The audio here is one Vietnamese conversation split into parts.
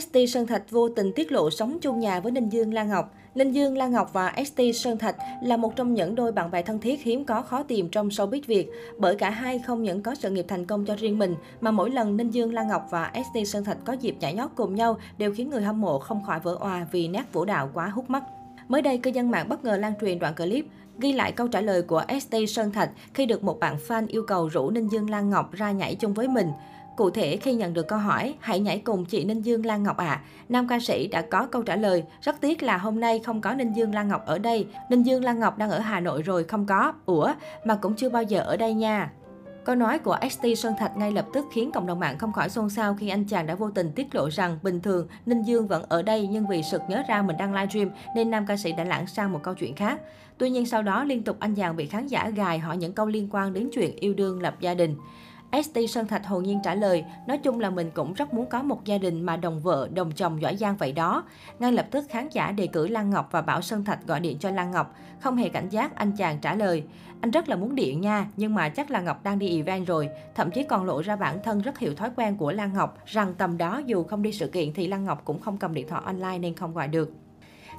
ST Sơn Thạch vô tình tiết lộ sống chung nhà với Ninh Dương Lan Ngọc. Ninh Dương Lan Ngọc và ST Sơn Thạch là một trong những đôi bạn bè thân thiết hiếm có khó tìm trong showbiz Việt, bởi cả hai không những có sự nghiệp thành công cho riêng mình, mà mỗi lần Ninh Dương Lan Ngọc và ST Sơn Thạch có dịp nhảy nhót cùng nhau đều khiến người hâm mộ không khỏi vỡ òa vì nét vũ đạo quá hút mắt. Mới đây, cư dân mạng bất ngờ lan truyền đoạn clip ghi lại câu trả lời của ST Sơn Thạch khi được một bạn fan yêu cầu rủ Ninh Dương Lan Ngọc ra nhảy chung với mình. Cụ thể, khi nhận được câu hỏi, hãy nhảy cùng chị Ninh Dương Lan Ngọc ạ. À. Nam ca sĩ đã có câu trả lời, rất tiếc là hôm nay không có Ninh Dương Lan Ngọc ở đây. Ninh Dương Lan Ngọc đang ở Hà Nội rồi, không có. Ủa, mà cũng chưa bao giờ ở đây nha. Câu nói của ST Sơn Thạch ngay lập tức khiến cộng đồng mạng không khỏi xôn xao khi anh chàng đã vô tình tiết lộ rằng bình thường Ninh Dương vẫn ở đây nhưng vì sực nhớ ra mình đang livestream nên nam ca sĩ đã lãng sang một câu chuyện khác. Tuy nhiên sau đó liên tục anh chàng bị khán giả gài hỏi những câu liên quan đến chuyện yêu đương lập gia đình. ST Sơn Thạch hồn nhiên trả lời, nói chung là mình cũng rất muốn có một gia đình mà đồng vợ, đồng chồng giỏi giang vậy đó. Ngay lập tức khán giả đề cử Lan Ngọc và bảo Sơn Thạch gọi điện cho Lan Ngọc. Không hề cảnh giác, anh chàng trả lời, anh rất là muốn điện nha, nhưng mà chắc là Ngọc đang đi event rồi. Thậm chí còn lộ ra bản thân rất hiểu thói quen của Lan Ngọc, rằng tầm đó dù không đi sự kiện thì Lan Ngọc cũng không cầm điện thoại online nên không gọi được.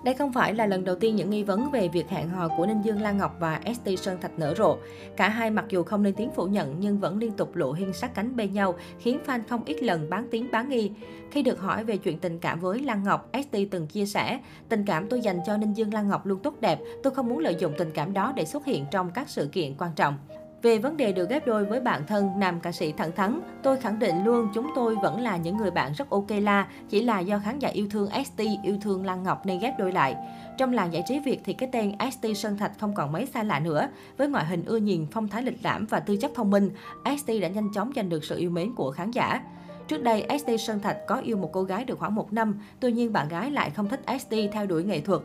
Đây không phải là lần đầu tiên những nghi vấn về việc hẹn hò của Ninh Dương Lan Ngọc và ST Sơn Thạch nở rộ. Cả hai mặc dù không lên tiếng phủ nhận nhưng vẫn liên tục lộ hiên sát cánh bên nhau, khiến fan không ít lần bán tiếng bán nghi. Khi được hỏi về chuyện tình cảm với Lan Ngọc, ST từng chia sẻ, tình cảm tôi dành cho Ninh Dương Lan Ngọc luôn tốt đẹp, tôi không muốn lợi dụng tình cảm đó để xuất hiện trong các sự kiện quan trọng. Về vấn đề được ghép đôi với bạn thân, nam ca sĩ thẳng thắn, tôi khẳng định luôn chúng tôi vẫn là những người bạn rất ok la, chỉ là do khán giả yêu thương ST, yêu thương Lan Ngọc nên ghép đôi lại. Trong làng giải trí Việt thì cái tên ST Sơn Thạch không còn mấy xa lạ nữa. Với ngoại hình ưa nhìn, phong thái lịch lãm và tư chất thông minh, ST đã nhanh chóng giành được sự yêu mến của khán giả. Trước đây, ST Sơn Thạch có yêu một cô gái được khoảng một năm, tuy nhiên bạn gái lại không thích ST theo đuổi nghệ thuật.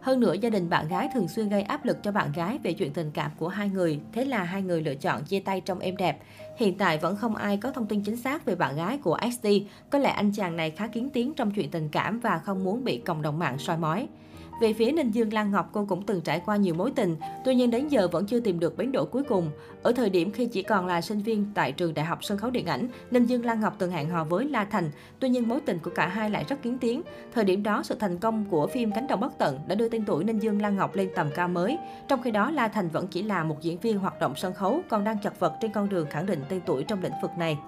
Hơn nữa, gia đình bạn gái thường xuyên gây áp lực cho bạn gái về chuyện tình cảm của hai người, thế là hai người lựa chọn chia tay trong êm đẹp. Hiện tại vẫn không ai có thông tin chính xác về bạn gái của XT, có lẽ anh chàng này khá kiến tiếng trong chuyện tình cảm và không muốn bị cộng đồng mạng soi mói. Về phía Ninh Dương Lan Ngọc, cô cũng từng trải qua nhiều mối tình, tuy nhiên đến giờ vẫn chưa tìm được bến đỗ cuối cùng. Ở thời điểm khi chỉ còn là sinh viên tại trường Đại học Sân khấu Điện ảnh, Ninh Dương Lan Ngọc từng hẹn hò với La Thành, tuy nhiên mối tình của cả hai lại rất kiến tiếng. Thời điểm đó, sự thành công của phim Cánh đồng bất tận đã đưa tên tuổi Ninh Dương Lan Ngọc lên tầm cao mới. Trong khi đó, La Thành vẫn chỉ là một diễn viên hoạt động sân khấu, còn đang chật vật trên con đường khẳng định tên tuổi trong lĩnh vực này.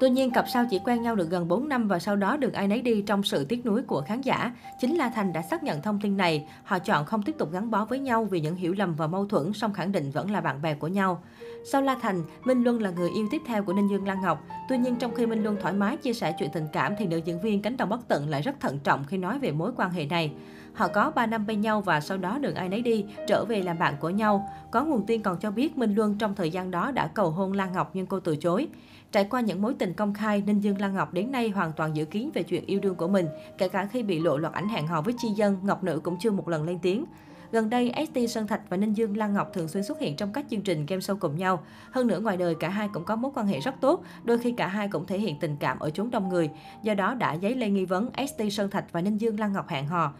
Tuy nhiên, cặp sao chỉ quen nhau được gần 4 năm và sau đó được ai nấy đi trong sự tiếc nuối của khán giả. Chính La Thành đã xác nhận thông tin này. Họ chọn không tiếp tục gắn bó với nhau vì những hiểu lầm và mâu thuẫn, song khẳng định vẫn là bạn bè của nhau. Sau La Thành, Minh Luân là người yêu tiếp theo của Ninh Dương Lan Ngọc. Tuy nhiên, trong khi Minh Luân thoải mái chia sẻ chuyện tình cảm thì nữ diễn viên cánh đồng bất tận lại rất thận trọng khi nói về mối quan hệ này. Họ có 3 năm bên nhau và sau đó đường ai nấy đi, trở về làm bạn của nhau. Có nguồn tin còn cho biết Minh Luân trong thời gian đó đã cầu hôn Lan Ngọc nhưng cô từ chối. Trải qua những mối tình công khai, Ninh Dương Lan Ngọc đến nay hoàn toàn giữ kín về chuyện yêu đương của mình. Kể cả khi bị lộ loạt ảnh hẹn hò với Chi Dân, Ngọc Nữ cũng chưa một lần lên tiếng. Gần đây, ST Sơn Thạch và Ninh Dương Lan Ngọc thường xuyên xuất hiện trong các chương trình game show cùng nhau. Hơn nữa, ngoài đời cả hai cũng có mối quan hệ rất tốt, đôi khi cả hai cũng thể hiện tình cảm ở chốn đông người. Do đó đã dấy lên nghi vấn ST Sơn Thạch và Ninh Dương Lan Ngọc hẹn hò.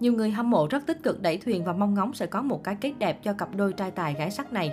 Nhiều người hâm mộ rất tích cực đẩy thuyền và mong ngóng sẽ có một cái kết đẹp cho cặp đôi trai tài gái sắc này.